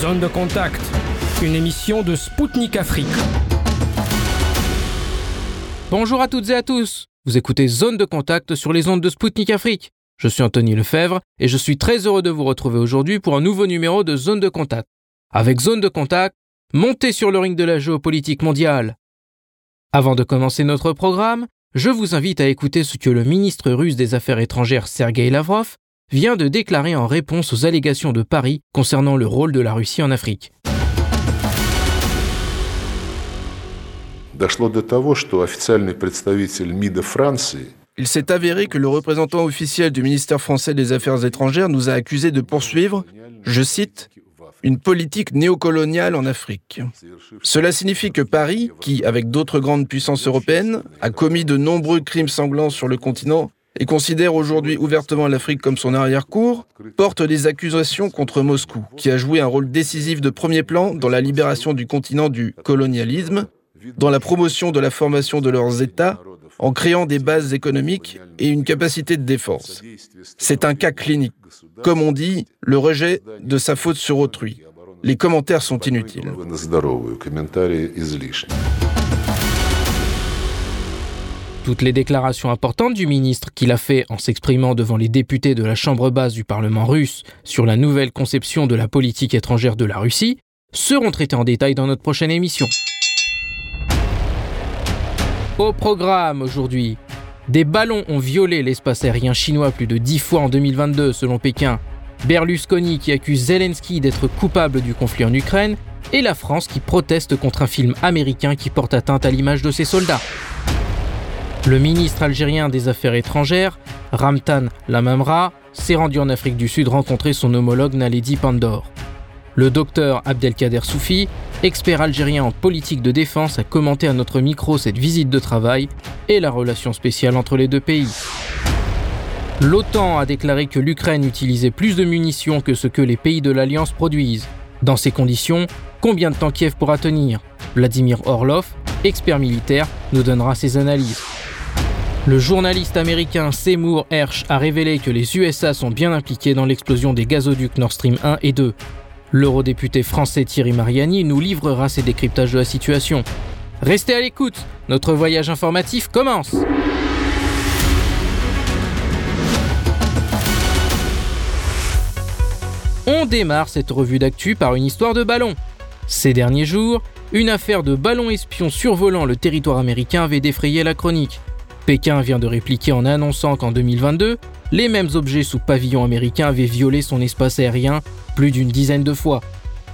Zone de contact, une émission de Spoutnik Afrique. Bonjour à toutes et à tous. Vous écoutez Zone de contact sur les ondes de Spoutnik Afrique. Je suis Anthony Lefebvre et je suis très heureux de vous retrouver aujourd'hui pour un nouveau numéro de Zone de contact. Avec Zone de contact, montez sur le ring de la géopolitique mondiale. Avant de commencer notre programme, je vous invite à écouter ce que le ministre russe des Affaires étrangères Sergei Lavrov vient de déclarer en réponse aux allégations de Paris concernant le rôle de la Russie en Afrique. Il s'est avéré que le représentant officiel du ministère français des Affaires étrangères nous a accusés de poursuivre, je cite, une politique néocoloniale en Afrique. Cela signifie que Paris, qui, avec d'autres grandes puissances européennes, a commis de nombreux crimes sanglants sur le continent, et considère aujourd'hui ouvertement l'Afrique comme son arrière-cour, porte des accusations contre Moscou, qui a joué un rôle décisif de premier plan dans la libération du continent du colonialisme, dans la promotion de la formation de leurs États, en créant des bases économiques et une capacité de défense. C'est un cas clinique. Comme on dit, le rejet de sa faute sur autrui. Les commentaires sont inutiles. Toutes les déclarations importantes du ministre qu'il a fait en s'exprimant devant les députés de la Chambre basse du Parlement russe sur la nouvelle conception de la politique étrangère de la Russie seront traitées en détail dans notre prochaine émission. Au programme aujourd'hui, des ballons ont violé l'espace aérien chinois plus de dix fois en 2022 selon Pékin, Berlusconi qui accuse Zelensky d'être coupable du conflit en Ukraine et la France qui proteste contre un film américain qui porte atteinte à l'image de ses soldats. Le ministre algérien des Affaires étrangères, Ramtan Lamamra, s'est rendu en Afrique du Sud rencontrer son homologue Naledi Pandor. Le docteur Abdelkader Soufi, expert algérien en politique de défense, a commenté à notre micro cette visite de travail et la relation spéciale entre les deux pays. L'OTAN a déclaré que l'Ukraine utilisait plus de munitions que ce que les pays de l'Alliance produisent. Dans ces conditions, combien de temps Kiev pourra tenir? Vladimir Orlov, expert militaire, nous donnera ses analyses. Le journaliste américain Seymour Hersh a révélé que les USA sont bien impliqués dans l'explosion des gazoducs Nord Stream 1 et 2. L'eurodéputé français Thierry Mariani nous livrera ses décryptages de la situation. Restez à l'écoute, notre voyage informatif commence. On démarre cette revue d'actu par une histoire de ballon. Ces derniers jours, une affaire de ballon espion survolant le territoire américain avait défrayé la chronique. Pékin vient de répliquer en annonçant qu'en 2022, les mêmes objets sous pavillon américain avaient violé son espace aérien plus d'une dizaine de fois.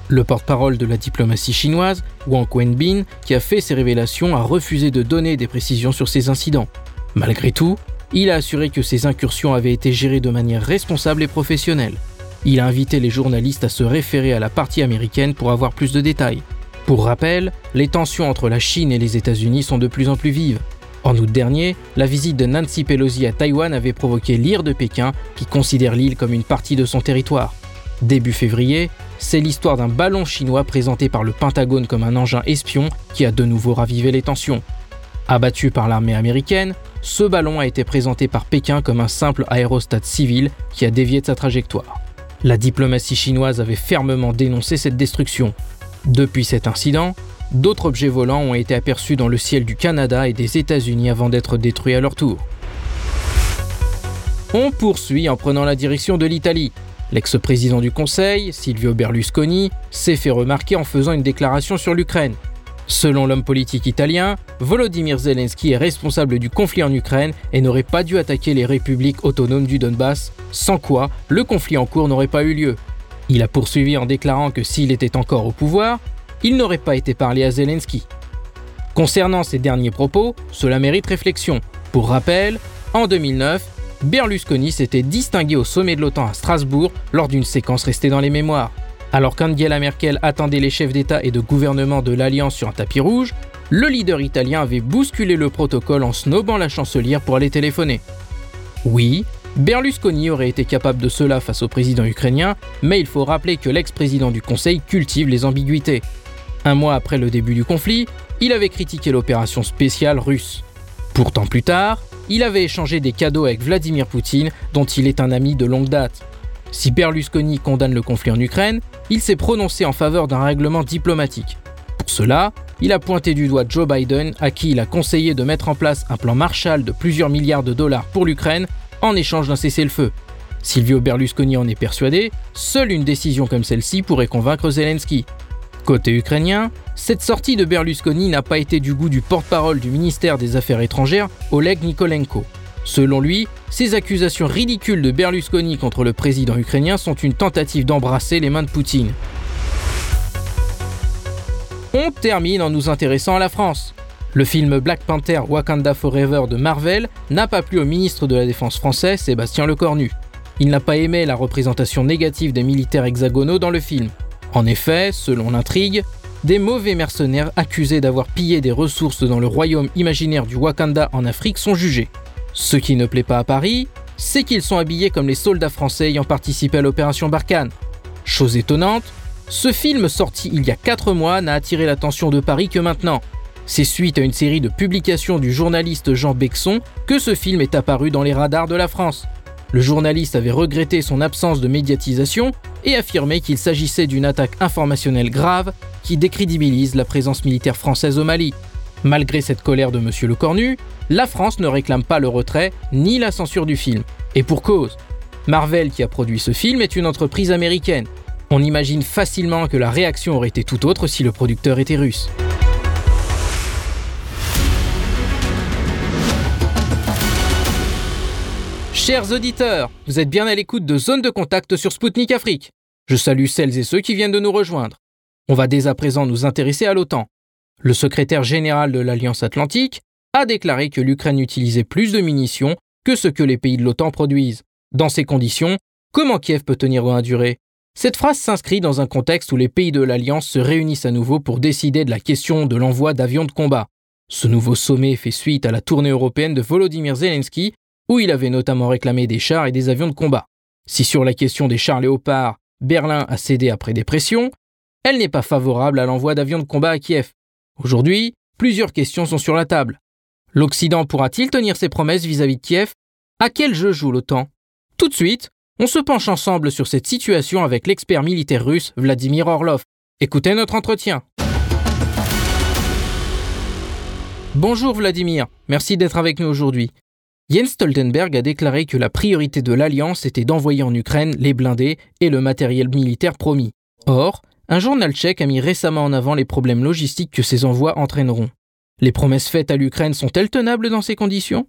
Le porte-parole de la diplomatie chinoise, Wang Wenbin, qui a fait ces révélations, a refusé de donner des précisions sur ces incidents. Malgré tout, il a assuré que ces incursions avaient été gérées de manière responsable et professionnelle. Il a invité les journalistes à se référer à la partie américaine pour avoir plus de détails. Pour rappel, les tensions entre la Chine et les États-Unis sont de plus en plus vives. En août dernier, la visite de Nancy Pelosi à Taïwan avait provoqué l'ire de Pékin, qui considère l'île comme une partie de son territoire. Début février, c'est l'histoire d'un ballon chinois présenté par le Pentagone comme un engin espion qui a de nouveau ravivé les tensions. Abattu par l'armée américaine, ce ballon a été présenté par Pékin comme un simple aérostat civil qui a dévié de sa trajectoire. La diplomatie chinoise avait fermement dénoncé cette destruction. Depuis cet incident, D'autres objets volants ont été aperçus dans le ciel du Canada et des États-Unis avant d'être détruits à leur tour. On poursuit en prenant la direction de l'Italie. L'ex-président du Conseil, Silvio Berlusconi, s'est fait remarquer en faisant une déclaration sur l'Ukraine. Selon l'homme politique italien, Volodymyr Zelensky est responsable du conflit en Ukraine et n'aurait pas dû attaquer les républiques autonomes du Donbass, sans quoi le conflit en cours n'aurait pas eu lieu. Il a poursuivi en déclarant que s'il était encore au pouvoir, il n'aurait pas été parlé à Zelensky. Concernant ces derniers propos, cela mérite réflexion. Pour rappel, en 2009, Berlusconi s'était distingué au sommet de l'OTAN à Strasbourg lors d'une séquence restée dans les mémoires. Alors qu'Angela Merkel attendait les chefs d'État et de gouvernement de l'Alliance sur un tapis rouge, le leader italien avait bousculé le protocole en snobant la chancelière pour aller téléphoner. Oui, Berlusconi aurait été capable de cela face au président ukrainien, mais il faut rappeler que l'ex-président du Conseil cultive les ambiguïtés. Un mois après le début du conflit, il avait critiqué l'opération spéciale russe. Pourtant plus tard, il avait échangé des cadeaux avec Vladimir Poutine, dont il est un ami de longue date. Si Berlusconi condamne le conflit en Ukraine, il s'est prononcé en faveur d'un règlement diplomatique. Pour cela, il a pointé du doigt Joe Biden, à qui il a conseillé de mettre en place un plan Marshall de plusieurs milliards de dollars pour l'Ukraine en échange d'un cessez-le-feu. Silvio Berlusconi en est persuadé, seule une décision comme celle-ci pourrait convaincre Zelensky. Côté ukrainien, cette sortie de Berlusconi n'a pas été du goût du porte-parole du ministère des Affaires étrangères, Oleg Nikolenko. Selon lui, ces accusations ridicules de Berlusconi contre le président ukrainien sont une tentative d'embrasser les mains de Poutine. On termine en nous intéressant à la France. Le film Black Panther Wakanda Forever de Marvel n'a pas plu au ministre de la Défense français, Sébastien Lecornu. Il n'a pas aimé la représentation négative des militaires hexagonaux dans le film. En effet, selon l'intrigue, des mauvais mercenaires accusés d'avoir pillé des ressources dans le royaume imaginaire du Wakanda en Afrique sont jugés. Ce qui ne plaît pas à Paris, c'est qu'ils sont habillés comme les soldats français ayant participé à l'opération Barkhane. Chose étonnante, ce film sorti il y a 4 mois n'a attiré l'attention de Paris que maintenant. C'est suite à une série de publications du journaliste Jean Bexon que ce film est apparu dans les radars de la France. Le journaliste avait regretté son absence de médiatisation et affirmé qu'il s'agissait d'une attaque informationnelle grave qui décrédibilise la présence militaire française au Mali. Malgré cette colère de M. Le Cornu, la France ne réclame pas le retrait ni la censure du film. Et pour cause. Marvel, qui a produit ce film, est une entreprise américaine. On imagine facilement que la réaction aurait été tout autre si le producteur était russe. Chers auditeurs, vous êtes bien à l'écoute de Zone de Contact sur Spoutnik Afrique. Je salue celles et ceux qui viennent de nous rejoindre. On va dès à présent nous intéresser à l'OTAN. Le secrétaire général de l'Alliance Atlantique a déclaré que l'Ukraine utilisait plus de munitions que ce que les pays de l'OTAN produisent. Dans ces conditions, comment Kiev peut tenir dans la durée? Cette phrase s'inscrit dans un contexte où les pays de l'Alliance se réunissent à nouveau pour décider de la question de l'envoi d'avions de combat. Ce nouveau sommet fait suite à la tournée européenne de Volodymyr Zelensky où il avait notamment réclamé des chars et des avions de combat. Si sur la question des chars léopards, Berlin a cédé après des pressions, elle n'est pas favorable à l'envoi d'avions de combat à Kiev. Aujourd'hui, plusieurs questions sont sur la table. L'Occident pourra-t-il tenir ses promesses vis-à-vis de Kiev? À quel jeu joue l'OTAN? Tout de suite, on se penche ensemble sur cette situation avec l'expert militaire russe Vladimir Orlov. Écoutez notre entretien. Bonjour Vladimir, merci d'être avec nous aujourd'hui. Jens Stoltenberg a déclaré que la priorité de l'Alliance était d'envoyer en Ukraine les blindés et le matériel militaire promis. Or, un journal tchèque a mis récemment en avant les problèmes logistiques que ces envois entraîneront. Les promesses faites à l'Ukraine sont-elles tenables dans ces conditions?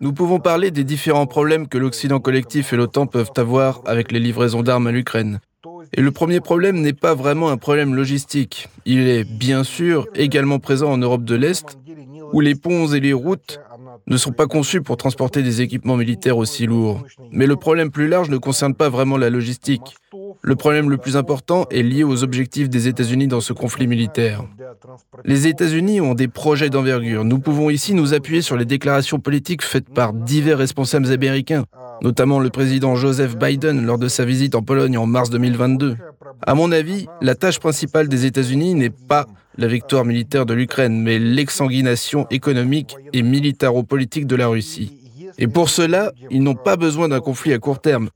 Nous pouvons parler des différents problèmes que l'Occident collectif et l'OTAN peuvent avoir avec les livraisons d'armes à l'Ukraine. Et le premier problème n'est pas vraiment un problème logistique. Il est bien sûr également présent en Europe de l'Est, où les ponts et les routes ne sont pas conçus pour transporter des équipements militaires aussi lourds. Mais le problème plus large ne concerne pas vraiment la logistique. Le problème le plus important est lié aux objectifs des États-Unis dans ce conflit militaire. Les États-Unis ont des projets d'envergure. Nous pouvons ici nous appuyer sur les déclarations politiques faites par divers responsables américains notamment le président Joseph Biden lors de sa visite en Pologne en mars 2022. À mon avis, la tâche principale des États-Unis n'est pas la victoire militaire de l'Ukraine, mais l'exsanguination économique et militaro-politique de la Russie. Et pour cela, ils n'ont pas besoin d'un conflit à court terme,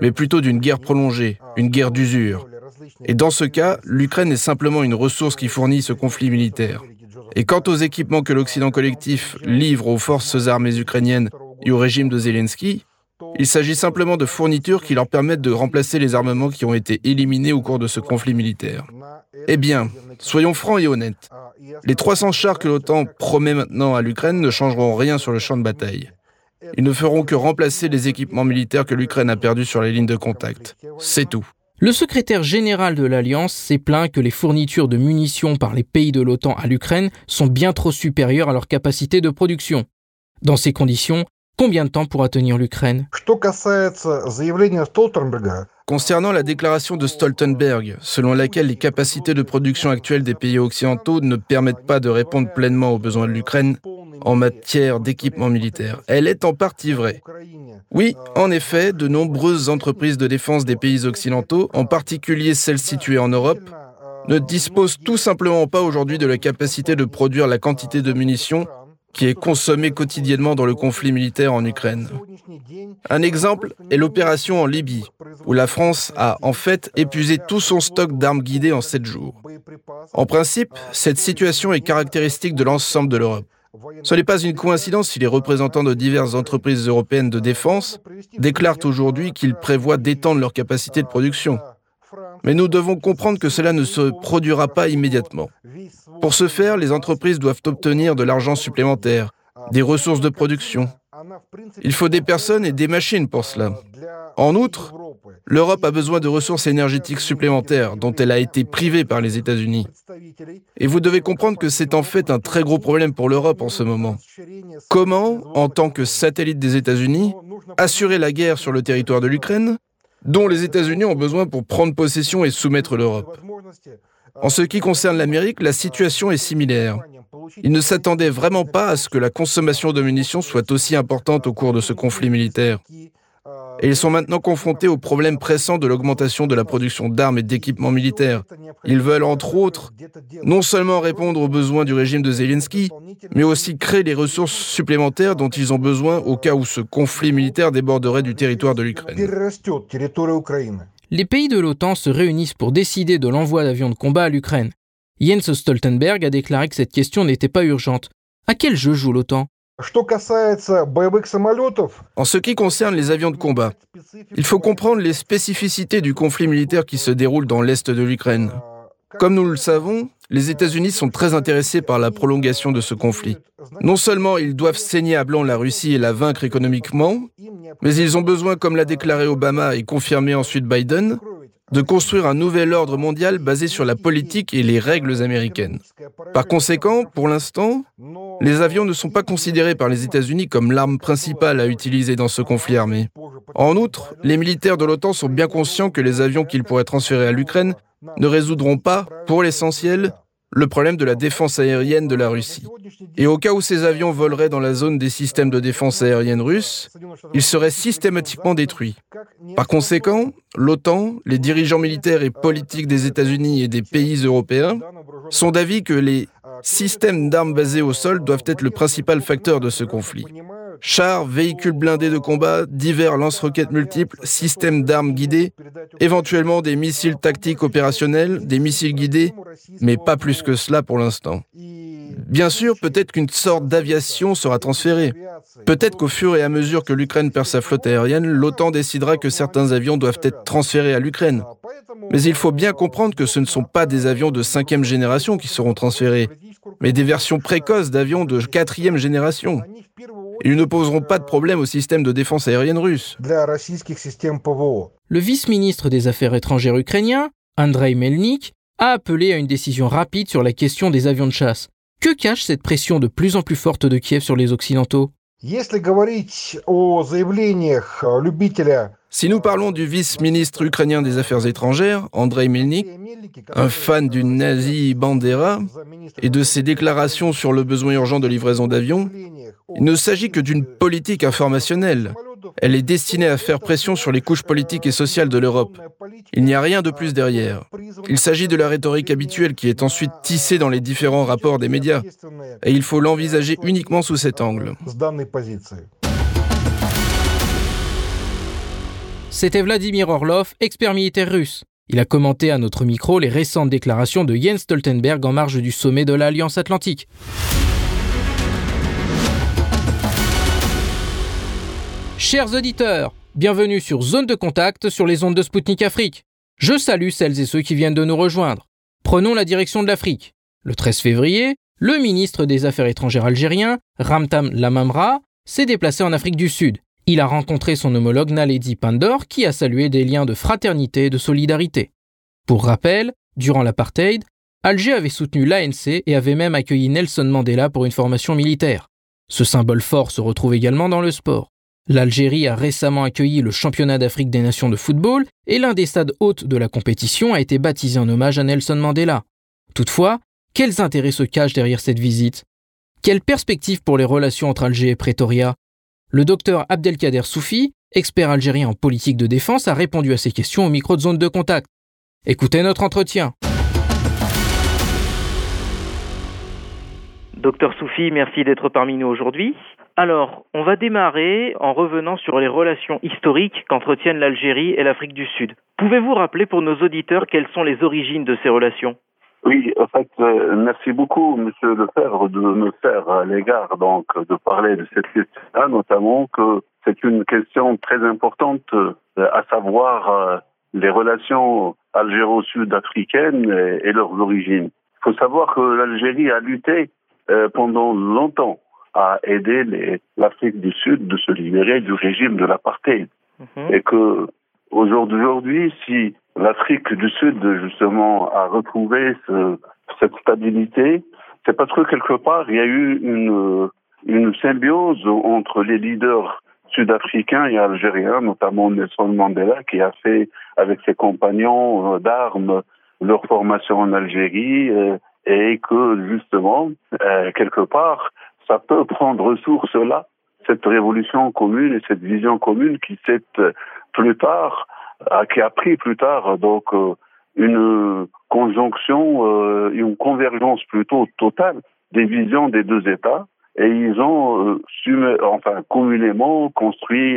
mais plutôt d'une guerre prolongée, une guerre d'usure. Et dans ce cas, l'Ukraine est simplement une ressource qui fournit ce conflit militaire. Et quant aux équipements que l'Occident collectif livre aux forces armées ukrainiennes et au régime de Zelensky, il s'agit simplement de fournitures qui leur permettent de remplacer les armements qui ont été éliminés au cours de ce conflit militaire. Eh bien, soyons francs et honnêtes. Les 300 chars que l'OTAN promet maintenant à l'Ukraine ne changeront rien sur le champ de bataille. Ils ne feront que remplacer les équipements militaires que l'Ukraine a perdus sur les lignes de contact. C'est tout. Le secrétaire général de l'Alliance s'est plaint que les fournitures de munitions par les pays de l'OTAN à l'Ukraine sont bien trop supérieures à leur capacité de production. Dans ces conditions, Combien de temps pourra tenir l'Ukraine? Concernant la déclaration de Stoltenberg, selon laquelle les capacités de production actuelles des pays occidentaux ne permettent pas de répondre pleinement aux besoins de l'Ukraine en matière d'équipement militaire, elle est en partie vraie. Oui, en effet, de nombreuses entreprises de défense des pays occidentaux, en particulier celles situées en Europe, ne disposent tout simplement pas aujourd'hui de la capacité de produire la quantité de munitions qui est consommé quotidiennement dans le conflit militaire en Ukraine. Un exemple est l'opération en Libye, où la France a en fait épuisé tout son stock d'armes guidées en sept jours. En principe, cette situation est caractéristique de l'ensemble de l'Europe. Ce n'est pas une coïncidence si les représentants de diverses entreprises européennes de défense déclarent aujourd'hui qu'ils prévoient d'étendre leur capacité de production. Mais nous devons comprendre que cela ne se produira pas immédiatement. Pour ce faire, les entreprises doivent obtenir de l'argent supplémentaire, des ressources de production. Il faut des personnes et des machines pour cela. En outre, l'Europe a besoin de ressources énergétiques supplémentaires dont elle a été privée par les États-Unis. Et vous devez comprendre que c'est en fait un très gros problème pour l'Europe en ce moment. Comment, en tant que satellite des États-Unis, assurer la guerre sur le territoire de l'Ukraine, dont les États-Unis ont besoin pour prendre possession et soumettre l'Europe En ce qui concerne l'Amérique, la situation est similaire. Ils ne s'attendaient vraiment pas à ce que la consommation de munitions soit aussi importante au cours de ce conflit militaire. Ils sont maintenant confrontés au problème pressant de l'augmentation de la production d'armes et d'équipements militaires. Ils veulent, entre autres, non seulement répondre aux besoins du régime de Zelensky, mais aussi créer les ressources supplémentaires dont ils ont besoin au cas où ce conflit militaire déborderait du territoire de l'Ukraine. Les pays de l'OTAN se réunissent pour décider de l'envoi d'avions de combat à l'Ukraine. Jens Stoltenberg a déclaré que cette question n'était pas urgente. À quel jeu joue l'OTAN? En ce qui concerne les avions de combat, il faut comprendre les spécificités du conflit militaire qui se déroule dans l'est de l'Ukraine. Comme nous le savons, les États-Unis sont très intéressés par la prolongation de ce conflit. Non seulement ils doivent saigner à blanc la Russie et la vaincre économiquement, mais ils ont besoin, comme l'a déclaré Obama et confirmé ensuite Biden, de construire un nouvel ordre mondial basé sur la politique et les règles américaines. Par conséquent, pour l'instant, les avions ne sont pas considérés par les États-Unis comme l'arme principale à utiliser dans ce conflit armé. En outre, les militaires de l'OTAN sont bien conscients que les avions qu'ils pourraient transférer à l'Ukraine ne résoudront pas, pour l'essentiel, le problème de la défense aérienne de la Russie. Et au cas où ces avions voleraient dans la zone des systèmes de défense aérienne russes, ils seraient systématiquement détruits. Par conséquent, l'OTAN, les dirigeants militaires et politiques des États-Unis et des pays européens sont d'avis que les systèmes d'armes basés au sol doivent être le principal facteur de ce conflit. Chars, véhicules blindés de combat, divers lance-roquettes multiples, systèmes d'armes guidées, éventuellement des missiles tactiques opérationnels, des missiles guidés, mais pas plus que cela pour l'instant. Bien sûr, peut-être qu'une sorte d'aviation sera transférée. Peut-être qu'au fur et à mesure que l'Ukraine perd sa flotte aérienne, l'OTAN décidera que certains avions doivent être transférés à l'Ukraine. Mais il faut bien comprendre que ce ne sont pas des avions de cinquième génération qui seront transférés, mais des versions précoces d'avions de quatrième génération. Ils ne poseront pas de problème au système de défense aérienne russe. Le vice-ministre des Affaires étrangères ukrainien, Andrei Melnik, a appelé à une décision rapide sur la question des avions de chasse. Que cache cette pression de plus en plus forte de Kiev sur les Occidentaux? Si nous parlons du vice-ministre ukrainien des Affaires étrangères, Andrei Melnik, un fan du nazi Bandera, et de ses déclarations sur le besoin urgent de livraison d'avions, il ne s'agit que d'une politique informationnelle. Elle est destinée à faire pression sur les couches politiques et sociales de l'Europe. Il n'y a rien de plus derrière. Il s'agit de la rhétorique habituelle qui est ensuite tissée dans les différents rapports des médias. Et il faut l'envisager uniquement sous cet angle. C'était Vladimir Orlov, expert militaire russe. Il a commenté à notre micro les récentes déclarations de Jens Stoltenberg en marge du sommet de l'Alliance Atlantique. Chers auditeurs, bienvenue sur Zone de Contact sur les ondes de Spoutnik Afrique. Je salue celles et ceux qui viennent de nous rejoindre. Prenons la direction de l'Afrique. Le 13 février, le ministre des Affaires étrangères algérien, Ramtam Lamamra, s'est déplacé en Afrique du Sud. Il a rencontré son homologue Naledi Pandor qui a salué des liens de fraternité et de solidarité. Pour rappel, durant l'apartheid, Alger avait soutenu l'ANC et avait même accueilli Nelson Mandela pour une formation militaire. Ce symbole fort se retrouve également dans le sport. L'Algérie a récemment accueilli le championnat d'Afrique des nations de football et l'un des stades hôtes de la compétition a été baptisé en hommage à Nelson Mandela. Toutefois, quels intérêts se cachent derrière cette visite? Quelles perspectives pour les relations entre Alger et Pretoria? Le docteur Abdelkader Soufi, expert algérien en politique de défense, a répondu à ces questions au micro de zone de contact. Écoutez notre entretien. Docteur Soufi, merci d'être parmi nous aujourd'hui. Alors, on va démarrer en revenant sur les relations historiques qu'entretiennent l'Algérie et l'Afrique du Sud. Pouvez-vous rappeler pour nos auditeurs quelles sont les origines de ces relations? Oui, en fait, euh, merci beaucoup, Monsieur Lefebvre, de me faire l'égard donc de parler de cette question-là, notamment que c'est une question très importante, euh, à savoir euh, les relations algéro-sud-africaines et leurs origines. Il faut savoir que l'Algérie a lutté pendant longtemps à aider l'Afrique du Sud de se libérer du régime de l'apartheid. Mhm. Et que aujourd'hui, si l'Afrique du Sud justement a retrouvé ce, cette stabilité, c'est parce que quelque part il y a eu une, une symbiose entre les leaders sud-africains et algériens, notamment Nelson Mandela, qui a fait avec ses compagnons euh, d'armes leur formation en Algérie, euh, et que justement, euh, quelque part, ça peut prendre source là, cette révolution commune et cette vision commune qui s'est euh, plus tard, euh, qui a pris plus tard donc euh, une conjonction, une convergence plutôt totale des visions des deux États et ils ont enfin communément construit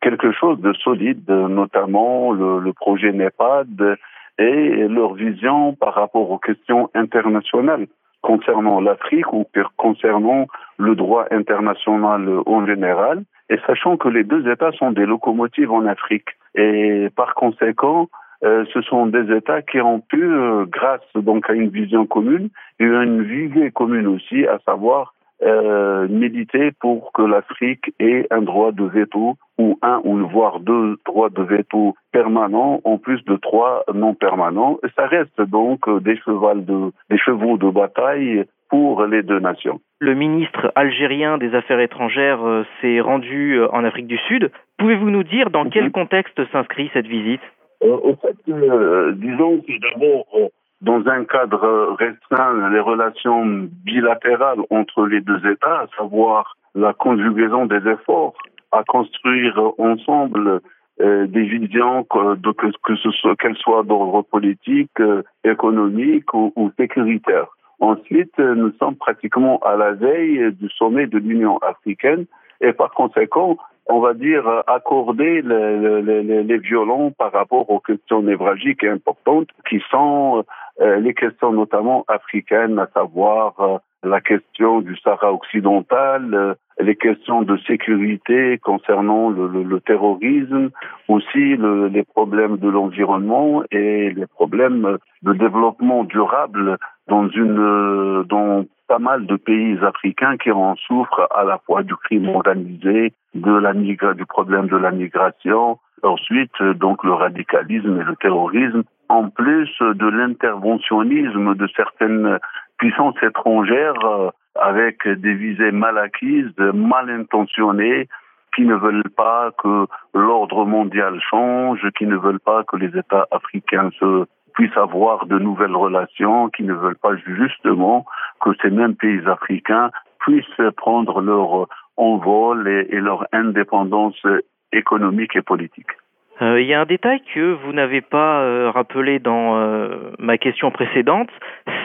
quelque chose de solide, notamment le, le projet NEPAD et leur vision par rapport aux questions internationales concernant l'Afrique ou concernant le droit international en général, et sachant que les deux États sont des locomotives en Afrique. Et par conséquent, euh, ce sont des États qui ont pu, euh, grâce donc à une vision commune une visée commune aussi, à savoir euh, militer pour que l'Afrique ait un droit de veto ou un ou voire deux droits de veto permanents en plus de trois non permanents. Et ça reste donc des, de, des chevaux de bataille pour les deux nations. Le ministre algérien des Affaires étrangères euh, s'est rendu euh, en Afrique du Sud. Pouvez-vous nous dire dans quel mhm. contexte s'inscrit cette visite? Euh, Au fait, disons que d'abord, dans un cadre restreint les relations bilatérales entre les deux États, à savoir la conjugaison des efforts à construire ensemble euh, des visions que, ce soit qu'elles soient d'ordre politique, euh, économique ou, sécuritaire. Ensuite, euh, nous sommes pratiquement à la veille du sommet de l'Union africaine et par conséquent, on va dire, accorder les, les, les, violons par rapport aux questions névralgiques et importantes qui sont les questions notamment africaines, à savoir euh, la question du Sahara occidental, euh, les questions de sécurité concernant le, le, le terrorisme, aussi le, les problèmes de l'environnement et les problèmes de développement durable dans une dans pas mal de pays africains qui en souffrent à la fois du crime organisé, de la du problème de la migration, ensuite donc le radicalisme et le terrorisme en plus de l'interventionnisme de certaines puissances étrangères euh, avec des visées mal acquises, mal intentionnées, qui ne veulent pas que l'ordre mondial change, qui ne veulent pas que les États africains se puissent avoir de nouvelles relations, qui ne veulent pas justement que ces mêmes pays africains puissent prendre leur envol et leur indépendance économique et politique. Euh, il y a un détail que vous n'avez pas euh, rappelé dans euh, ma question précédente,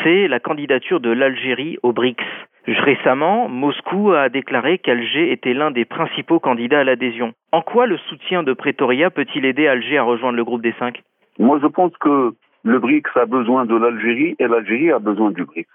c'est la candidature de l'Algérie aux BRICS. Récemment, Moscou a déclaré qu'Alger était l'un des principaux candidats à l'adhésion. En quoi le soutien de Pretoria peut-il aider Alger à rejoindre le groupe des cinq? Moi, je pense que le BRICS a besoin de l'Algérie et l'Algérie a besoin du BRICS.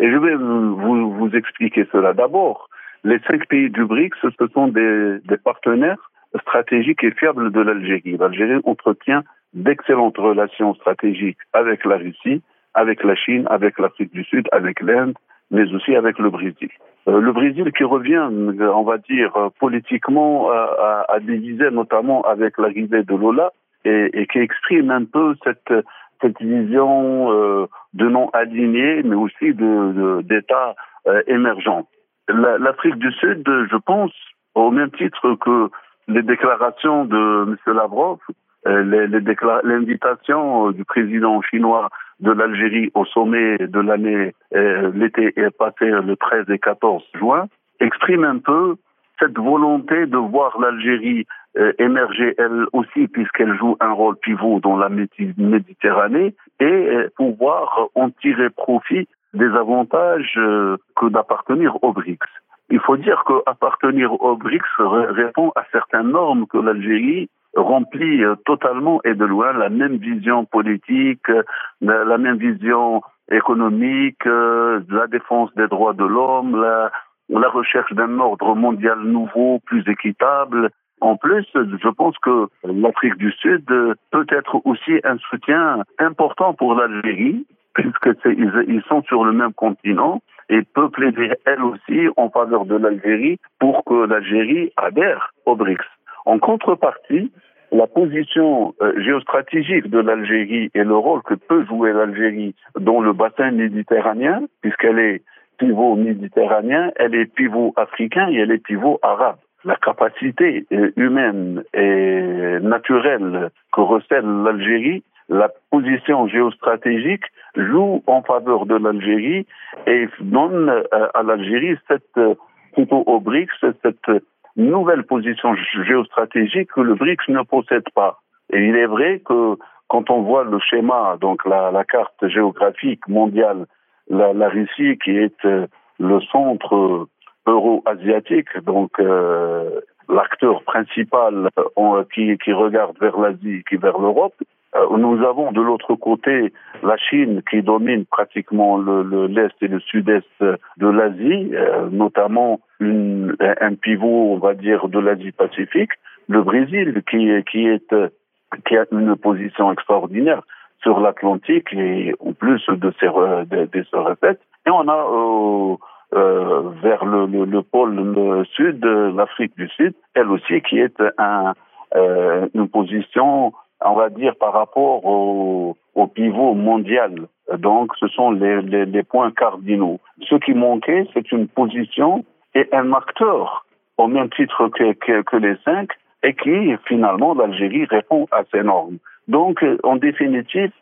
Et je vais vous, expliquer cela. D'abord, les cinq pays du BRICS, ce sont des partenaires stratégique et fiable de l'Algérie. L'Algérie entretient d'excellentes relations stratégiques avec la Russie, avec la Chine, avec l'Afrique du Sud, avec l'Inde, mais aussi avec le Brésil. Euh, le Brésil qui revient, on va dire, politiquement à, diviser, notamment avec l'arrivée de Lola, et, qui exprime un peu cette, cette vision euh, de non aligné, mais aussi de, euh, émergents. L'Afrique du Sud, je pense, au même titre que les déclarations de M. Lavrov, euh, l'invitation du président chinois de l'Algérie au sommet de l'année, euh, l'été passé le 13 et 14 juin, exprime un peu cette volonté de voir l'Algérie euh, émerger elle aussi puisqu'elle joue un rôle pivot dans la Méditerranée et pouvoir en tirer profit des avantages que d'appartenir aux BRICS. Il faut dire qu'appartenir aux BRICS répond à certaines normes que l'Algérie remplit totalement et de loin la même vision politique, la même vision économique, la défense des droits de l'homme, la, recherche d'un ordre mondial nouveau, plus équitable. En plus, je pense que l'Afrique du Sud peut être aussi un soutien important pour l'Algérie, puisque ils sont sur le même continent et peut plaider elle aussi en faveur de l'Algérie pour que l'Algérie adhère aux BRICS. En contrepartie, la position euh, géostratégique de l'Algérie et le rôle que peut jouer l'Algérie dans le bassin méditerranéen, puisqu'elle est pivot méditerranéen, elle est pivot africain et elle est pivot arabe. La capacité euh, humaine et naturelle que recèle l'Algérie, la position géostratégique joue en faveur de l'Algérie et donne euh, à l'Algérie cette, plutôt au BRICS, cette nouvelle position géostratégique que le BRICS ne possède pas. Et il est vrai que quand on voit le schéma, donc la, carte géographique mondiale, la, Russie qui est euh, le centre euro-asiatique, donc euh, l'acteur principal euh, qui, qui regarde vers l'Asie, qui vers l'Europe, euh, nous avons de l'autre côté la Chine qui domine pratiquement l'est le, l'est et le sud-est de l'Asie, euh, notamment une, un pivot, on va dire, de l'Asie-Pacifique, le Brésil qui, qui, est, qui a une position extraordinaire sur l'Atlantique et en plus de ses, de, de ses. Et on a euh, euh, vers le, le, le, pôle le sud, l'Afrique du Sud, elle aussi qui est un, euh, une position on va dire, par rapport au, au pivot mondial. Donc, ce sont les, les, les, points cardinaux. Ce qui manquait, c'est une position et un acteur au même titre que, que, que les cinq et qui, finalement, l'Algérie répond à ces normes. Donc, en définitive,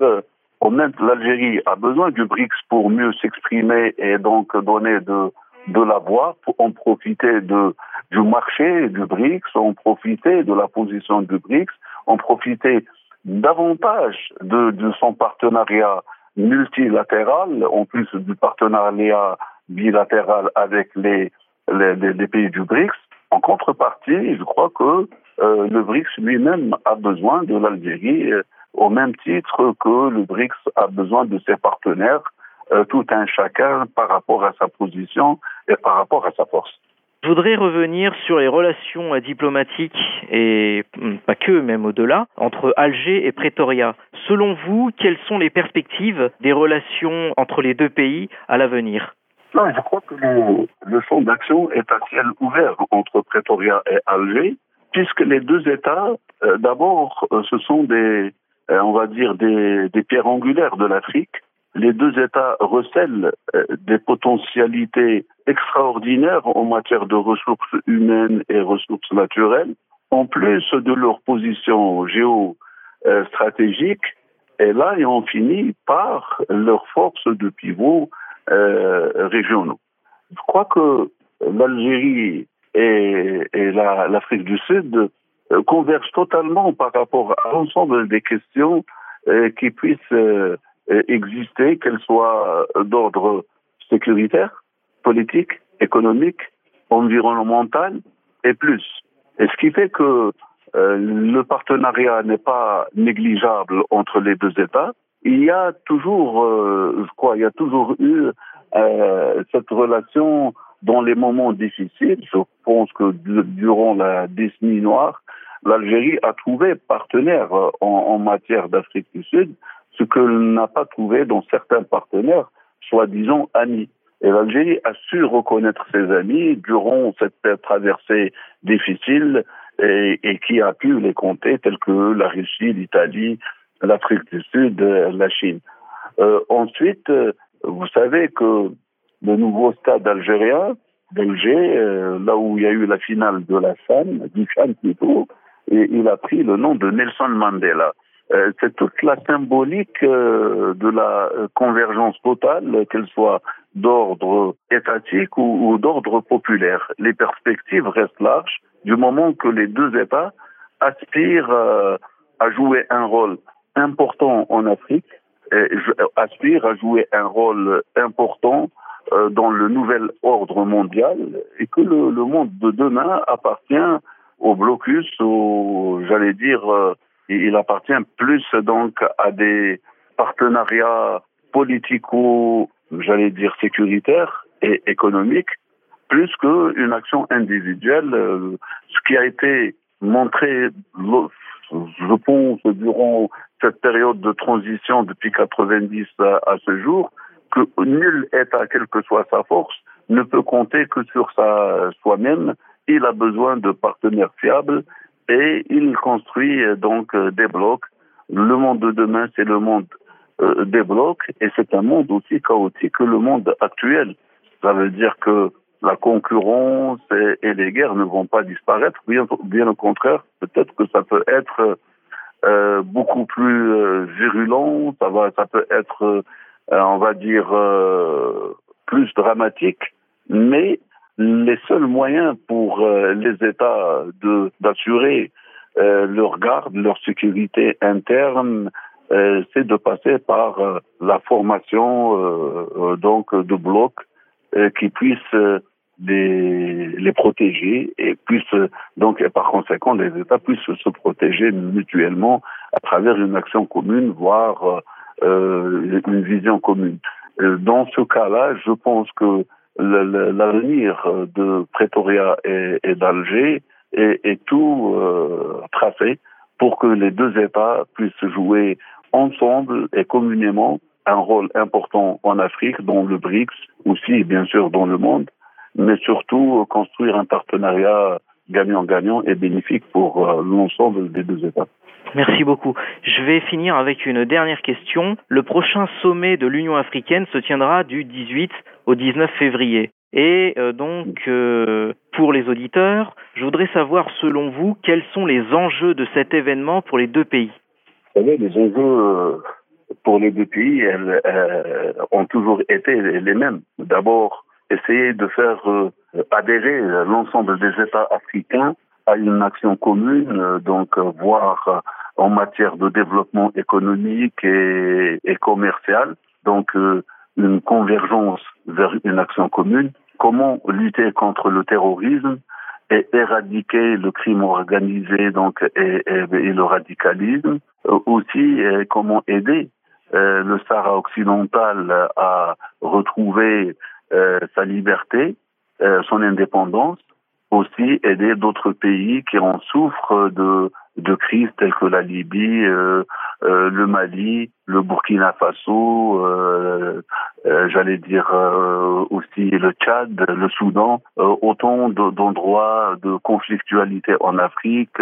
même l'Algérie a besoin du BRICS pour mieux s'exprimer et donc donner de, de la voix, pour en profiter de, du marché du BRICS, en profiter de la position du BRICS, en profiter davantage de, son partenariat multilatéral, en plus du partenariat bilatéral avec les pays du BRICS. En contrepartie, je crois que euh, le BRICS lui-même a besoin de l'Algérie euh, au même titre que le BRICS a besoin de ses partenaires, euh, tout un chacun par rapport à sa position et par rapport à sa force. Je voudrais revenir sur les relations euh, diplomatiques et hum, pas que, même au-delà, entre Alger et Pretoria. Selon vous, quelles sont les perspectives des relations entre les deux pays à l'avenir? Non, je crois que le, le d'action est à ciel ouvert entre Pretoria et Alger, puisque les deux États, euh, d'abord, euh, ce sont des, on va dire, des pierres angulaires de l'Afrique les deux États recèlent euh, des potentialités extraordinaires en matière de ressources humaines et ressources naturelles, en plus de leur position géostratégique, et là, ils ont fini par leur force de pivot euh, régionaux. Je crois que l'Algérie et, l'Afrique du Sud euh, convergent totalement par rapport à l'ensemble des questions euh, qui puissent exister, qu'elles soient euh, d'ordre sécuritaire, politique, économique, environnemental et plus. Et ce qui fait que euh, le partenariat n'est pas négligeable entre les deux États. Il y a toujours, euh, je crois, il y a toujours eu euh, cette relation dans les moments difficiles. Je pense que durant la décennie noire, l'Algérie a trouvé partenaire en, en matière d'Afrique du Sud ce que n'a pas trouvé dans certains partenaires, soi-disant amis. Et l'Algérie a su reconnaître ses amis durant cette traversée difficile et, qui a pu les compter, tels que la Russie, l'Italie, l'Afrique du Sud, la Chine. Euh, ensuite, vous savez que le nouveau stade algérien d'Alger, euh, là où il y a eu la finale de la FAN, du FAN plutôt, il a pris le nom de Nelson Mandela. Euh, c'est toute la symbolique euh, de la euh, convergence totale, qu'elle soit d'ordre étatique ou, d'ordre populaire. Les perspectives restent larges du moment que les deux États aspirent à jouer un rôle important en Afrique, aspire à jouer un rôle important dans le nouvel ordre mondial et que le, le monde de demain appartient au blocus, au, j'allais dire, il appartient plus donc à des partenariats politico, j'allais dire, sécuritaires et économiques, plus qu'une action individuelle, euh, ce qui a été montré, je pense, durant cette période de transition depuis 90 à, ce jour, que nul État, quelle que soit sa force, ne peut compter que sur sa soi-même. Il a besoin de partenaires fiables et il construit euh, donc euh, des blocs. Le monde de demain, c'est le monde euh, des blocs et c'est un monde aussi chaotique que le monde actuel. Ça veut dire que la concurrence et, les guerres ne vont pas disparaître, bien, bien au contraire, peut-être que ça peut être euh, beaucoup plus euh, virulent, ça va, ça peut être, on va dire, plus dramatique, mais les seuls moyens pour euh, les États de d'assurer euh, leur garde, leur sécurité interne, euh, c'est de passer par la formation donc de blocs qui puissent les, les protéger et puissent donc et par conséquent les États puissent se protéger mutuellement à travers une action commune, voire une vision commune. Dans ce cas-là, je pense que l'avenir de Pretoria et, d'Alger est, tout euh, tracé pour que les deux États puissent jouer ensemble et communément un rôle important en Afrique, dans le BRICS, aussi bien sûr dans le monde, mais surtout construire un partenariat gagnant-gagnant et bénéfique pour euh, l'ensemble des deux États. Merci beaucoup. Je vais finir avec une dernière question. Le prochain sommet de l'Union africaine se tiendra du 18 au 19 février. Et euh, donc, euh, pour les auditeurs, je voudrais savoir, selon vous, quels sont les enjeux de cet événement pour les deux pays? Les enjeux euh, pour les deux pays elles, ont toujours été les mêmes. D'abord, essayer de faire adhérer l'ensemble des États africains à une action commune, donc voir en matière de développement économique et, et commercial. Donc, une convergence vers une action commune, comment lutter contre le terrorisme et éradiquer le crime organisé donc et, et, le radicalisme, euh, aussi comment aider euh, le Sahara occidental à retrouver euh, sa liberté, son indépendance, aussi aider d'autres pays qui en souffrent de de crises telles que la Libye, euh, euh, le Mali, le Burkina Faso, euh, j'allais dire aussi le Tchad, le Soudan, autant d'endroits de conflictualité en Afrique,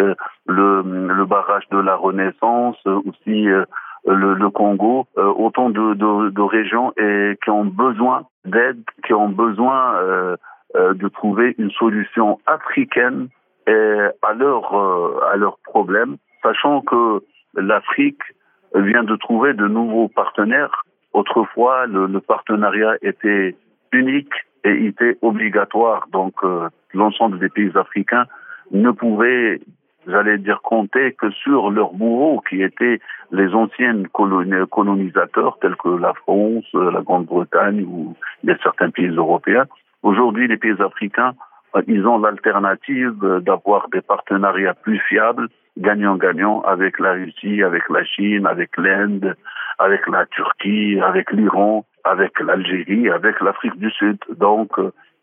le, le barrage de la Renaissance, aussi le, le, Congo, autant de, de, de, régions et qui ont besoin d'aide, qui ont besoin de trouver une solution africaine à leur euh, à leurs problèmes, sachant que l'Afrique vient de trouver de nouveaux partenaires. Autrefois, le, le partenariat était unique et était obligatoire. Donc, euh, l'ensemble des pays africains ne pouvaient, j'allais dire, compter que sur leurs bourreaux, qui étaient les anciens colonisateurs, tels que la France, la Grande-Bretagne ou certains pays européens. Aujourd'hui, les pays africains ils ont l'alternative d'avoir des partenariats plus fiables, gagnant-gagnant avec la Russie, avec la Chine, avec l'Inde, avec la Turquie, avec l'Iran, avec l'Algérie, avec l'Afrique du Sud. Donc,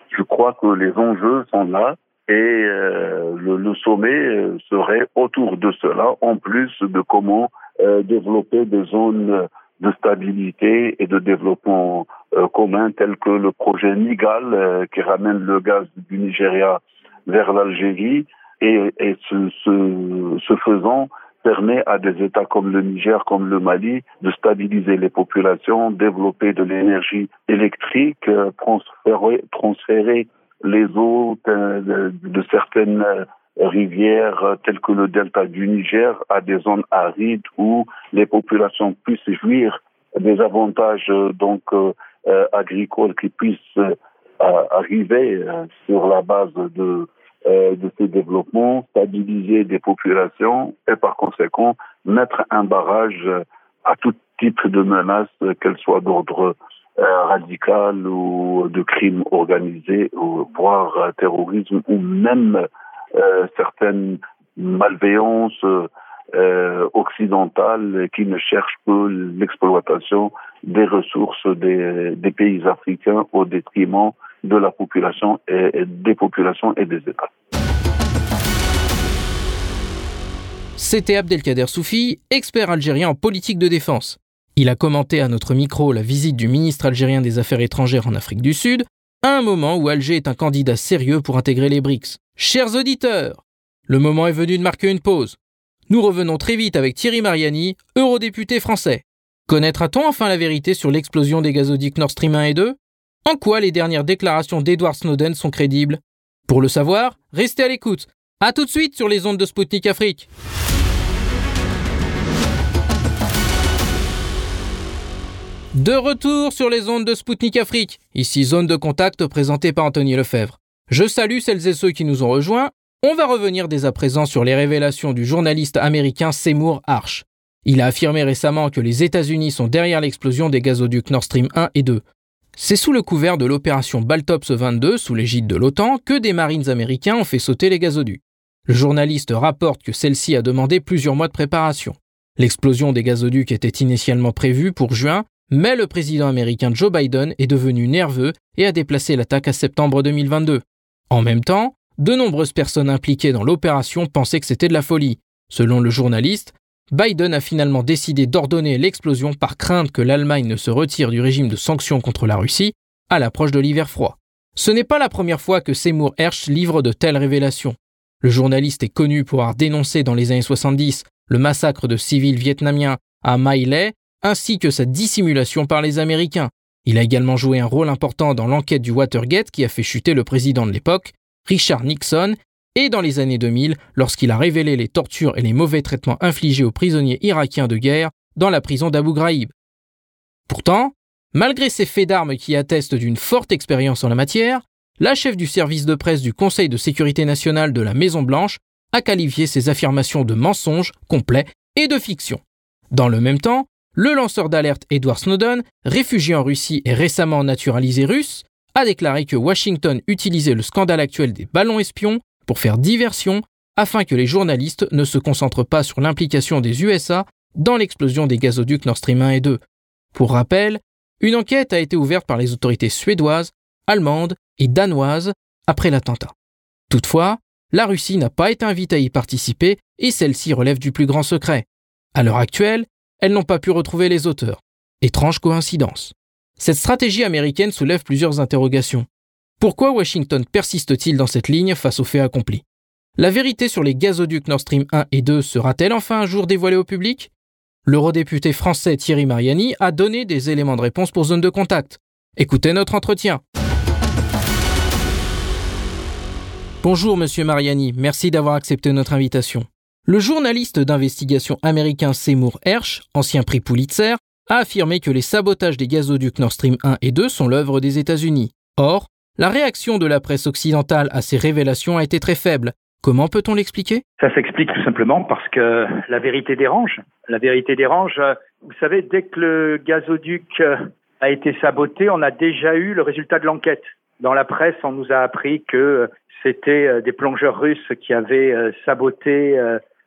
je crois que les enjeux sont là et euh, le, sommet serait autour de cela, en plus de comment euh, développer des zones de stabilité et de développement euh, commun tels que le projet Nigal euh, qui ramène le gaz du Nigeria vers l'Algérie. Et, et ce, ce, ce, faisant permet à des États comme le Niger, comme le Mali, de stabiliser les populations, développer de l'énergie électrique, euh, transférer, transférer les eaux de, de certaines rivières telles que le delta du Niger à des zones arides où les populations puissent jouir des avantages euh, donc euh, euh, agricoles qui puissent arriver sur la base de de ces développements, stabiliser des populations et par conséquent mettre un barrage à tout type de menaces, qu'elles soient d'ordre radical ou de crimes organisés, ou, voire terrorisme, ou même certaines malveillances euh, occidentale qui ne cherche que l'exploitation des ressources des, pays africains au détriment de la population et, des populations et des États. C'était Abdelkader Soufi, expert algérien en politique de défense. Il a commenté à notre micro la visite du ministre algérien des Affaires étrangères en Afrique du Sud, à un moment où Alger est un candidat sérieux pour intégrer les BRICS. Chers auditeurs, le moment est venu de marquer une pause. Nous revenons très vite avec Thierry Mariani, eurodéputé français. Connaîtra-t-on enfin la vérité sur l'explosion des gazoducs Nord Stream 1 et 2 En quoi les dernières déclarations d'Edward Snowden sont crédibles? Pour le savoir, restez à l'écoute. A tout de suite sur les ondes de Spoutnik Afrique. De retour sur les ondes de Spoutnik Afrique, ici zone de contact présentée par Anthony Lefebvre. Je salue celles et ceux qui nous ont rejoints on va revenir dès à présent sur les révélations du journaliste américain Seymour Arch. Il a affirmé récemment que les États-Unis sont derrière l'explosion des gazoducs Nord Stream 1 et 2. C'est sous le couvert de l'opération Baltops 22, sous l'égide de l'OTAN, que des marines américains ont fait sauter les gazoducs. Le journaliste rapporte que celle-ci a demandé plusieurs mois de préparation. L'explosion des gazoducs était initialement prévue pour juin, mais le président américain Joe Biden est devenu nerveux et a déplacé l'attaque à septembre 2022. En même temps, de nombreuses personnes impliquées dans l'opération pensaient que c'était de la folie. Selon le journaliste, Biden a finalement décidé d'ordonner l'explosion par crainte que l'Allemagne ne se retire du régime de sanctions contre la Russie à l'approche de l'hiver froid. Ce n'est pas la première fois que Seymour Hersh livre de telles révélations. Le journaliste est connu pour avoir dénoncé dans les années 70 le massacre de civils vietnamiens à My Lai, ainsi que sa dissimulation par les Américains. Il a également joué un rôle important dans l'enquête du Watergate qui a fait chuter le président de l'époque, Richard Nixon, et dans les années 2000 lorsqu'il a révélé les tortures et les mauvais traitements infligés aux prisonniers irakiens de guerre dans la prison d'Abu Ghraib. Pourtant, malgré ces faits d'armes qui attestent d'une forte expérience en la matière, la chef du service de presse du Conseil de sécurité nationale de la Maison Blanche a qualifié ces affirmations de mensonges complets et de fiction. Dans le même temps, le lanceur d'alerte Edward Snowden, réfugié en Russie et récemment naturalisé russe, a déclaré que Washington utilisait le scandale actuel des ballons espions pour faire diversion afin que les journalistes ne se concentrent pas sur l'implication des USA dans l'explosion des gazoducs Nord Stream 1 et 2. Pour rappel, une enquête a été ouverte par les autorités suédoises, allemandes et danoises après l'attentat. Toutefois, la Russie n'a pas été invitée à y participer et celle-ci relève du plus grand secret. À l'heure actuelle, elles n'ont pas pu retrouver les auteurs. Étrange coïncidence. Cette stratégie américaine soulève plusieurs interrogations. Pourquoi Washington persiste-t-il dans cette ligne face aux faits accomplis? La vérité sur les gazoducs Nord Stream 1 et 2 sera-t-elle enfin un jour dévoilée au public? L'eurodéputé français Thierry Mariani a donné des éléments de réponse pour zone de contact. Écoutez notre entretien. Bonjour Monsieur Mariani, merci d'avoir accepté notre invitation. Le journaliste d'investigation américain Seymour Hersh, ancien prix Pulitzer, a affirmé que les sabotages des gazoducs Nord Stream 1 et 2 sont l'œuvre des États-Unis. Or, la réaction de la presse occidentale à ces révélations a été très faible. Comment peut-on l'expliquer? Ça s'explique tout simplement parce que la vérité dérange. La vérité dérange. Vous savez, dès que le gazoduc a été saboté, on a déjà eu le résultat de l'enquête. Dans la presse, on nous a appris que c'était des plongeurs russes qui avaient saboté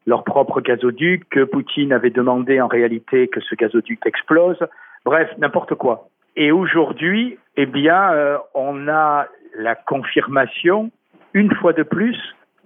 leur propre gazoduc, que Poutine avait demandé en réalité que ce gazoduc explose. Bref, n'importe quoi. Et aujourd'hui, eh bien, euh, on a la confirmation, une fois de plus,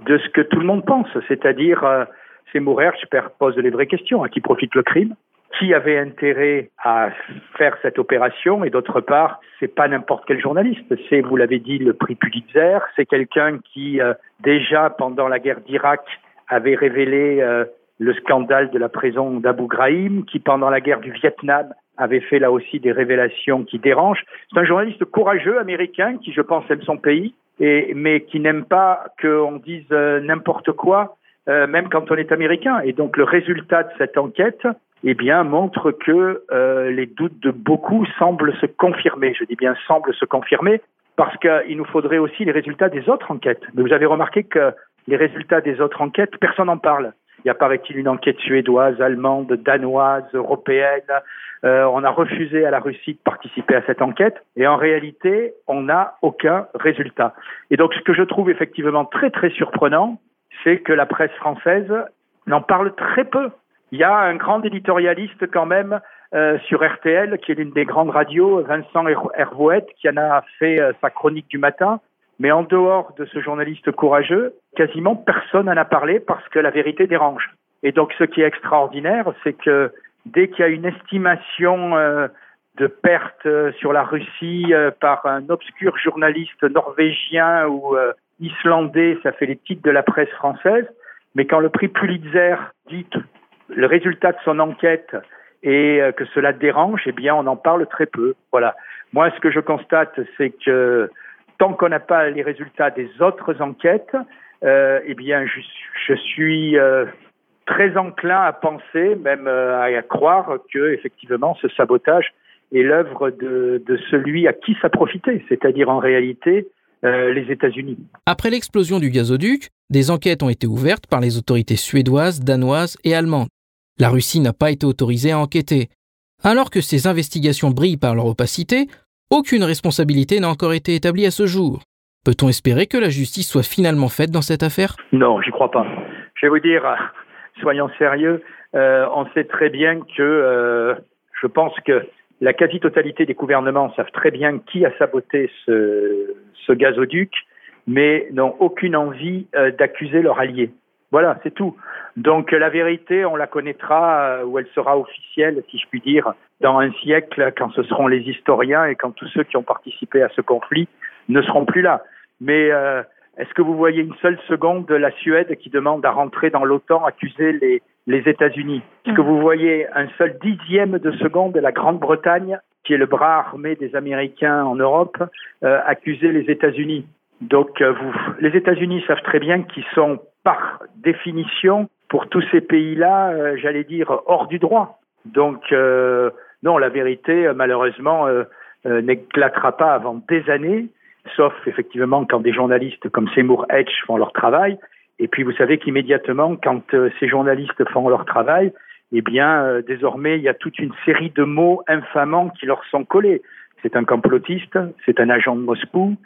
de ce que tout le monde pense, c'est-à-dire, euh, c'est je pose les vraies questions. À qui profite le crime Qui avait intérêt à faire cette opération Et d'autre part, c'est pas n'importe quel journaliste. C'est, vous l'avez dit, le prix Pulitzer. C'est quelqu'un qui, euh, déjà pendant la guerre d'Irak, avait révélé euh, le scandale de la prison d'Abu Ghraib, qui pendant la guerre du Vietnam avait fait là aussi des révélations qui dérangent. C'est un journaliste courageux américain qui, je pense, aime son pays, mais qui n'aime pas qu'on dise euh, n'importe quoi, euh, même quand on est américain. Et donc le résultat de cette enquête, eh bien, montre que les doutes de beaucoup semblent se confirmer. Je dis bien semblent se confirmer parce qu'il nous faudrait aussi les résultats des autres enquêtes. Mais vous avez remarqué que les résultats des autres enquêtes, personne n'en parle. Il y a, paraît-il, une enquête suédoise, allemande, danoise, européenne. Euh, on a refusé à la Russie de participer à cette enquête et en réalité, on n'a aucun résultat. Et donc, ce que je trouve effectivement très, très surprenant, c'est que la presse française n'en parle très peu. Il y a un grand éditorialiste quand même euh, sur RTL, qui est l'une des grandes radios, Vincent Hervouet, qui en a fait euh, sa chronique du matin. Mais en dehors de ce journaliste courageux, quasiment personne n'en a parlé parce que la vérité dérange. Et donc ce qui est extraordinaire, c'est que dès qu'il y a une estimation euh, de perte euh, sur la Russie euh, par un obscur journaliste norvégien ou islandais, ça fait les titres de la presse française. Mais quand le prix Pulitzer dit le résultat de son enquête et que cela dérange, eh bien, on en parle très peu. Voilà. Moi, ce que je constate, c'est que tant qu'on n'a pas les résultats des autres enquêtes, euh, eh bien, je, suis euh, très enclin à penser, même euh, à croire que effectivement ce sabotage est l'œuvre de, de, celui à qui ça profitait, c'est-à-dire en réalité les États-Unis. Après l'explosion du gazoduc, des enquêtes ont été ouvertes par les autorités suédoises, danoises et allemandes. La Russie n'a pas été autorisée à enquêter. Alors que ces investigations brillent par leur opacité, aucune responsabilité n'a encore été établie à ce jour. Peut-on espérer que la justice soit finalement faite dans cette affaire? Non, j'y crois pas. Je vais vous dire, soyons sérieux, euh, on sait très bien que euh, je pense que la quasi-totalité des gouvernements savent très bien qui a saboté ce, gazoduc, mais n'ont aucune envie euh, d'accuser leur allié. Voilà, c'est tout. Donc la vérité, on la connaîtra ou elle sera officielle, si je puis dire, dans un siècle, quand ce seront les historiens et quand tous ceux qui ont participé à ce conflit ne seront plus là. Mais euh, est-ce que vous voyez une seule seconde la Suède qui demande à rentrer dans l'OTAN accuser les, les États-Unis? Est-ce que vous voyez un seul dixième de seconde la Grande-Bretagne, qui est le bras armé des Américains en Europe, euh, accuser les États-Unis? Donc euh, vous, les États-Unis savent très bien qu'ils sont par définition pour tous ces pays-là, euh, j'allais dire, hors du droit. Donc euh, non, la vérité, euh, malheureusement, n'éclatera pas avant des années, sauf effectivement quand des journalistes comme Seymour Hedge font leur travail. Et puis vous savez qu'immédiatement, quand ces journalistes font leur travail, eh bien, désormais, il y a toute une série de mots infamants qui leur sont collés. C'est un complotiste, c'est un agent de Moscou,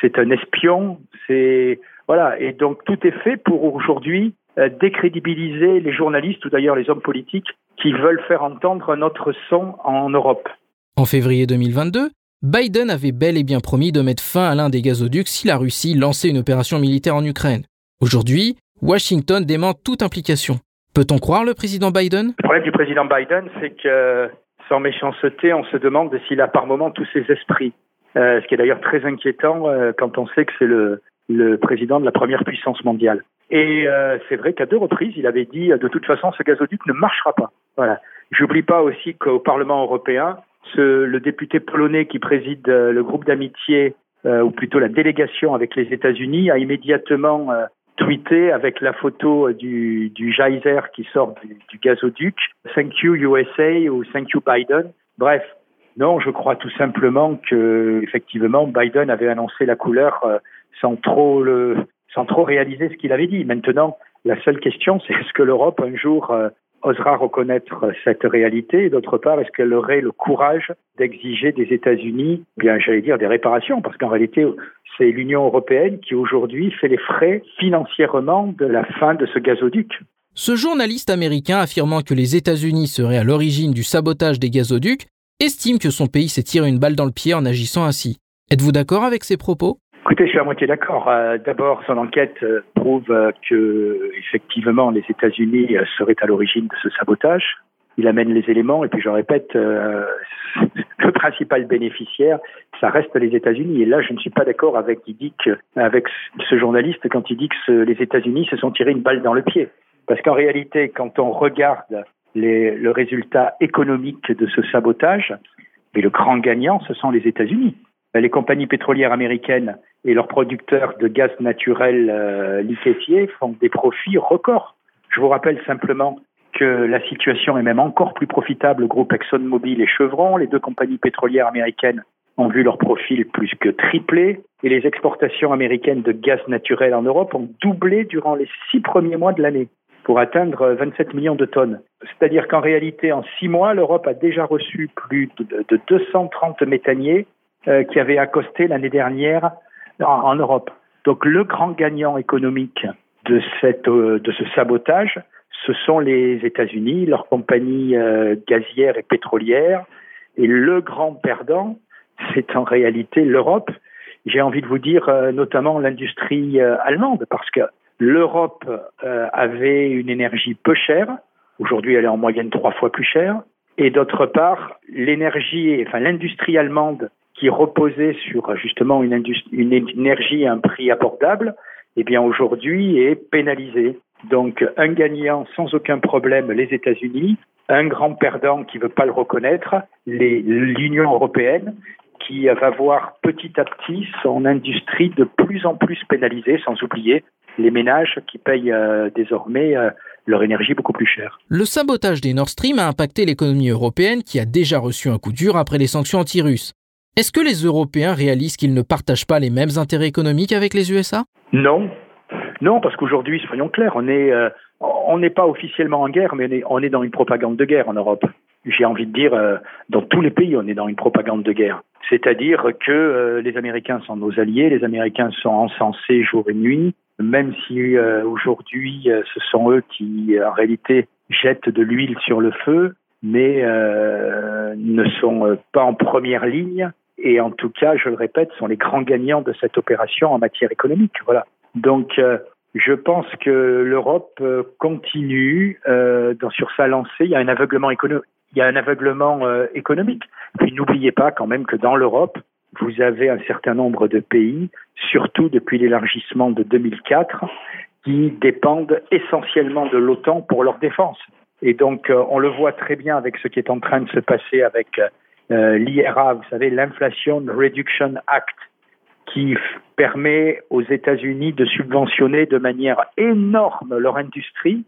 c'est un espion, c'est voilà. Et donc tout est fait pour aujourd'hui décrédibiliser les journalistes ou d'ailleurs les hommes politiques qui veulent faire entendre notre son en Europe. En février 2022, Biden avait bel et bien promis de mettre fin à l'un des gazoducs si la Russie lançait une opération militaire en Ukraine. Aujourd'hui, Washington dément toute implication. Peut-on croire le président Biden? Le problème du président Biden, c'est que, sans méchanceté, on se demande s'il a par moment tous ses esprits. Euh, ce qui est d'ailleurs très inquiétant euh, quand on sait que c'est le, le président de la première puissance mondiale. Et euh, c'est vrai qu'à deux reprises, il avait dit de toute façon, ce gazoduc ne marchera pas. Voilà. J'oublie pas aussi qu'au Parlement européen, ce, le député polonais qui préside euh, le groupe d'amitié, euh, ou plutôt la délégation avec les États-Unis, a immédiatement euh, tweeté avec la photo du, du geyser qui sort du, du gazoduc, Thank you USA ou Thank you Biden. Bref, non, je crois tout simplement que effectivement Biden avait annoncé la couleur euh, sans trop le sans trop réaliser ce qu'il avait dit. Maintenant, la seule question, c'est est-ce que l'Europe un jour euh, osera reconnaître cette réalité? Et d'autre part, est-ce qu'elle aurait le courage d'exiger des États-Unis, bien j'allais dire des réparations, parce qu'en réalité, c'est l'Union européenne qui aujourd'hui fait les frais financièrement de la fin de ce gazoduc. Ce journaliste américain affirmant que les États-Unis seraient à l'origine du sabotage des gazoducs estime que son pays s'est tiré une balle dans le pied en agissant ainsi. Êtes-vous d'accord avec ces propos? Écoutez, je suis à moitié d'accord. Euh, D'abord, son enquête euh, prouve euh, que, effectivement, les États-Unis seraient à l'origine de ce sabotage. Il amène les éléments, et puis je répète, le principal bénéficiaire, ça reste les États-Unis. Et là, je ne suis pas d'accord avec, avec ce journaliste quand il dit que les États-Unis se sont tirés une balle dans le pied. Parce qu'en réalité, quand on regarde le résultat économique de ce sabotage, mais le grand gagnant, ce sont les États-Unis. Les compagnies pétrolières américaines et leurs producteurs de gaz naturel euh, liquéfié font des profits records. Je vous rappelle simplement que la situation est même encore plus profitable au groupe ExxonMobil et Chevron. Les deux compagnies pétrolières américaines ont vu leur profil plus que tripler et les exportations américaines de gaz naturel en Europe ont doublé durant les six premiers mois de l'année. Pour atteindre 27 millions de tonnes. C'est-à-dire qu'en réalité, en six mois, l'Europe a déjà reçu plus de, 230 méthaniers euh, qui avaient accosté l'année dernière en, Europe. Donc le grand gagnant économique de, cette, euh, de ce sabotage, ce sont les États-Unis, leurs compagnies euh, gazières et pétrolières. Et le grand perdant, c'est en réalité l'Europe. J'ai envie de vous dire notamment l'industrie allemande, parce que l'Europe avait une énergie peu chère, Aujourd'hui, elle est en moyenne trois fois plus chère. Et d'autre part, l'énergie, enfin l'industrie allemande qui reposait sur justement une, une énergie à un prix abordable, eh bien aujourd'hui est pénalisée. Donc un gagnant sans aucun problème, les États-Unis, un grand perdant qui ne veut pas le reconnaître, l'Union européenne, qui va voir petit à petit son industrie de plus en plus pénalisée, sans oublier les ménages qui payent euh, désormais euh, leur énergie beaucoup plus chère. Le sabotage des Nord Stream a impacté l'économie européenne qui a déjà reçu un coup dur après les sanctions anti-russes. Est-ce que les Européens réalisent qu'ils ne partagent pas les mêmes intérêts économiques avec les USA Non. Non, parce qu'aujourd'hui, soyons clairs, on est, euh, on n'est pas officiellement en guerre, mais on est, dans une propagande de guerre en Europe. J'ai envie de dire, dans tous les pays, on est dans une propagande de guerre. C'est-à-dire que les Américains sont nos alliés, les Américains sont encensés jour et nuit, même si euh, aujourd'hui euh, ce sont eux qui en réalité jettent de l'huile sur le feu, mais euh, ne sont pas en première ligne et en tout cas, je le répète, sont les grands gagnants de cette opération en matière économique. Voilà. Donc, je pense que l'Europe continue dans, sur sa lancée. Il y a un aveuglement économique. Il y a un aveuglement économique. Puis n'oubliez pas quand même que dans l'Europe, vous avez un certain nombre de pays, surtout depuis l'élargissement de 2004, qui dépendent essentiellement de l'OTAN pour leur défense. Et donc, euh, on le voit très bien avec ce qui est en train de se passer avec euh, l'IRA, vous savez, l'Inflation Reduction Act, qui permet aux États-Unis de subventionner de manière énorme leur industrie.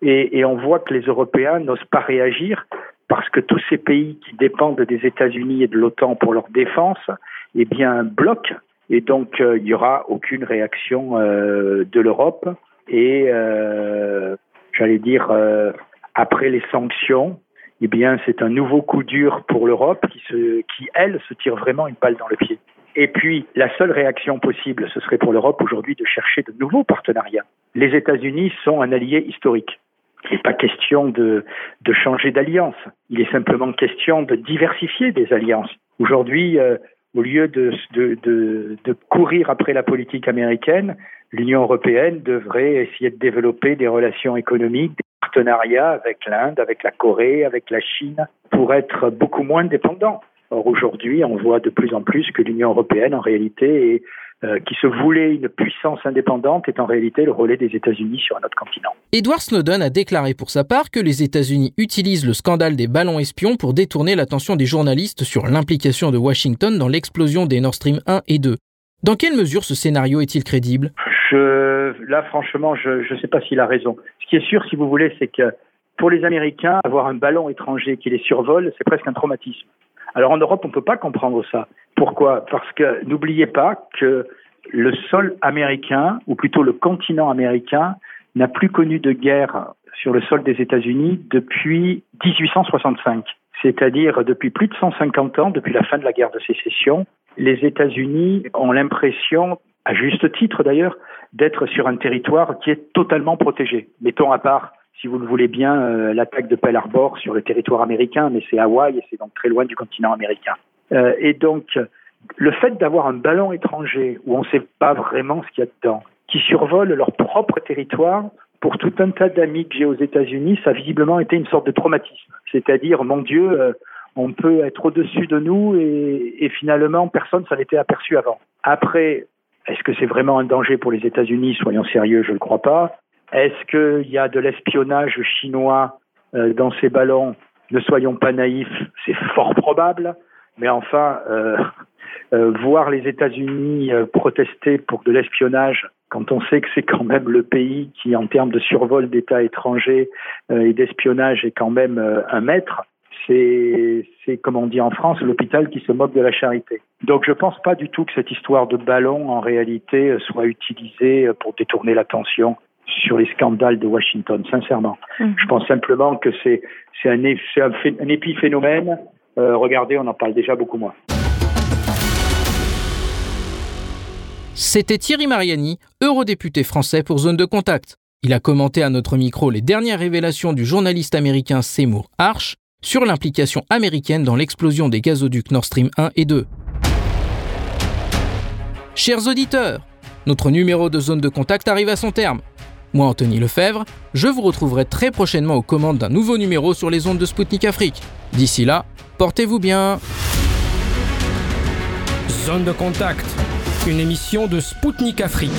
Et, et on voit que les Européens n'osent pas réagir parce que tous ces pays qui dépendent des États-Unis et de l'OTAN pour leur défense, eh bien, bloquent. Et donc, euh, il n'y aura aucune réaction euh, de l'Europe. Et, euh, j'allais dire, après les sanctions, eh bien, c'est un nouveau coup dur pour l'Europe qui, se, qui, elle, se tire vraiment une balle dans le pied. Et puis, la seule réaction possible, ce serait pour l'Europe aujourd'hui de chercher de nouveaux partenariats. Les États-Unis sont un allié historique. Il n'est pas question de, changer d'alliance. Il est simplement question de diversifier des alliances. Aujourd'hui, euh, au lieu de, de, courir après la politique américaine, l'Union européenne devrait essayer de développer des relations économiques, des partenariats avec l'Inde, avec la Corée, avec la Chine, pour être beaucoup moins dépendants. Or, aujourd'hui, on voit de plus en plus que l'Union européenne, en réalité, est euh, qui se voulait une puissance indépendante est en réalité le relais des États-Unis sur un autre continent. Edward Snowden a déclaré pour sa part que les États-Unis utilisent le scandale des ballons espions pour détourner l'attention des journalistes sur l'implication de Washington dans l'explosion des Nord Stream 1 et 2. Dans quelle mesure ce scénario est-il crédible? Je, Là, franchement, je ne sais pas s'il a raison. Ce qui est sûr, si vous voulez, c'est que pour les Américains, avoir un ballon étranger qui les survole, c'est presque un traumatisme. Alors en Europe, on ne peut pas comprendre ça. Pourquoi? Parce que n'oubliez pas que le sol américain, ou plutôt le continent américain, n'a plus connu de guerre sur le sol des États-Unis depuis 1865, c'est-à-dire depuis plus de 150 ans, depuis la fin de la guerre de sécession. Les États-Unis ont l'impression, à juste titre d'ailleurs, d'être sur un territoire qui est totalement protégé. Mettons à part si vous le voulez bien, euh, l'attaque de Pearl Harbor sur le territoire américain, mais c'est Hawaï et c'est donc très loin du continent américain. Euh, et donc, le fait d'avoir un ballon étranger où on ne sait pas vraiment ce qu'il y a dedans, qui survole leur propre territoire, pour tout un tas d'amis que j'ai aux États-Unis, ça a visiblement été une sorte de traumatisme. C'est-à-dire, mon Dieu, euh, on peut être au-dessus de nous et, et finalement, personne s'en était aperçu avant. Après, est-ce que c'est vraiment un danger pour les États-Unis? Soyons sérieux, je ne le crois pas. Est-ce qu'il y a de l'espionnage chinois euh, dans ces ballons? Ne soyons pas naïfs, c'est fort probable. Mais enfin, euh, euh, voir les États-Unis protester pour de l'espionnage, quand on sait que c'est quand même le pays qui, en termes de survol d'États étrangers et d'espionnage, est quand même un maître, c'est, comme on dit en France, l'hôpital qui se moque de la charité. Donc je ne pense pas du tout que cette histoire de ballon, en réalité, soit utilisée pour détourner l'attention sur les scandales de Washington, sincèrement. Mhm. Je pense simplement que c'est un épiphénomène. Euh, regardez, on en parle déjà beaucoup moins. C'était Thierry Mariani, eurodéputé français pour Zone de Contact. Il a commenté à notre micro les dernières révélations du journaliste américain Seymour Arch sur l'implication américaine dans l'explosion des gazoducs Nord Stream 1 et 2. Chers auditeurs, notre numéro de Zone de Contact arrive à son terme. Moi, Anthony Lefebvre, je vous retrouverai très prochainement aux commandes d'un nouveau numéro sur les ondes de Spoutnik Afrique. D'ici là, portez-vous bien. Zone de contact, une émission de Spoutnik Afrique.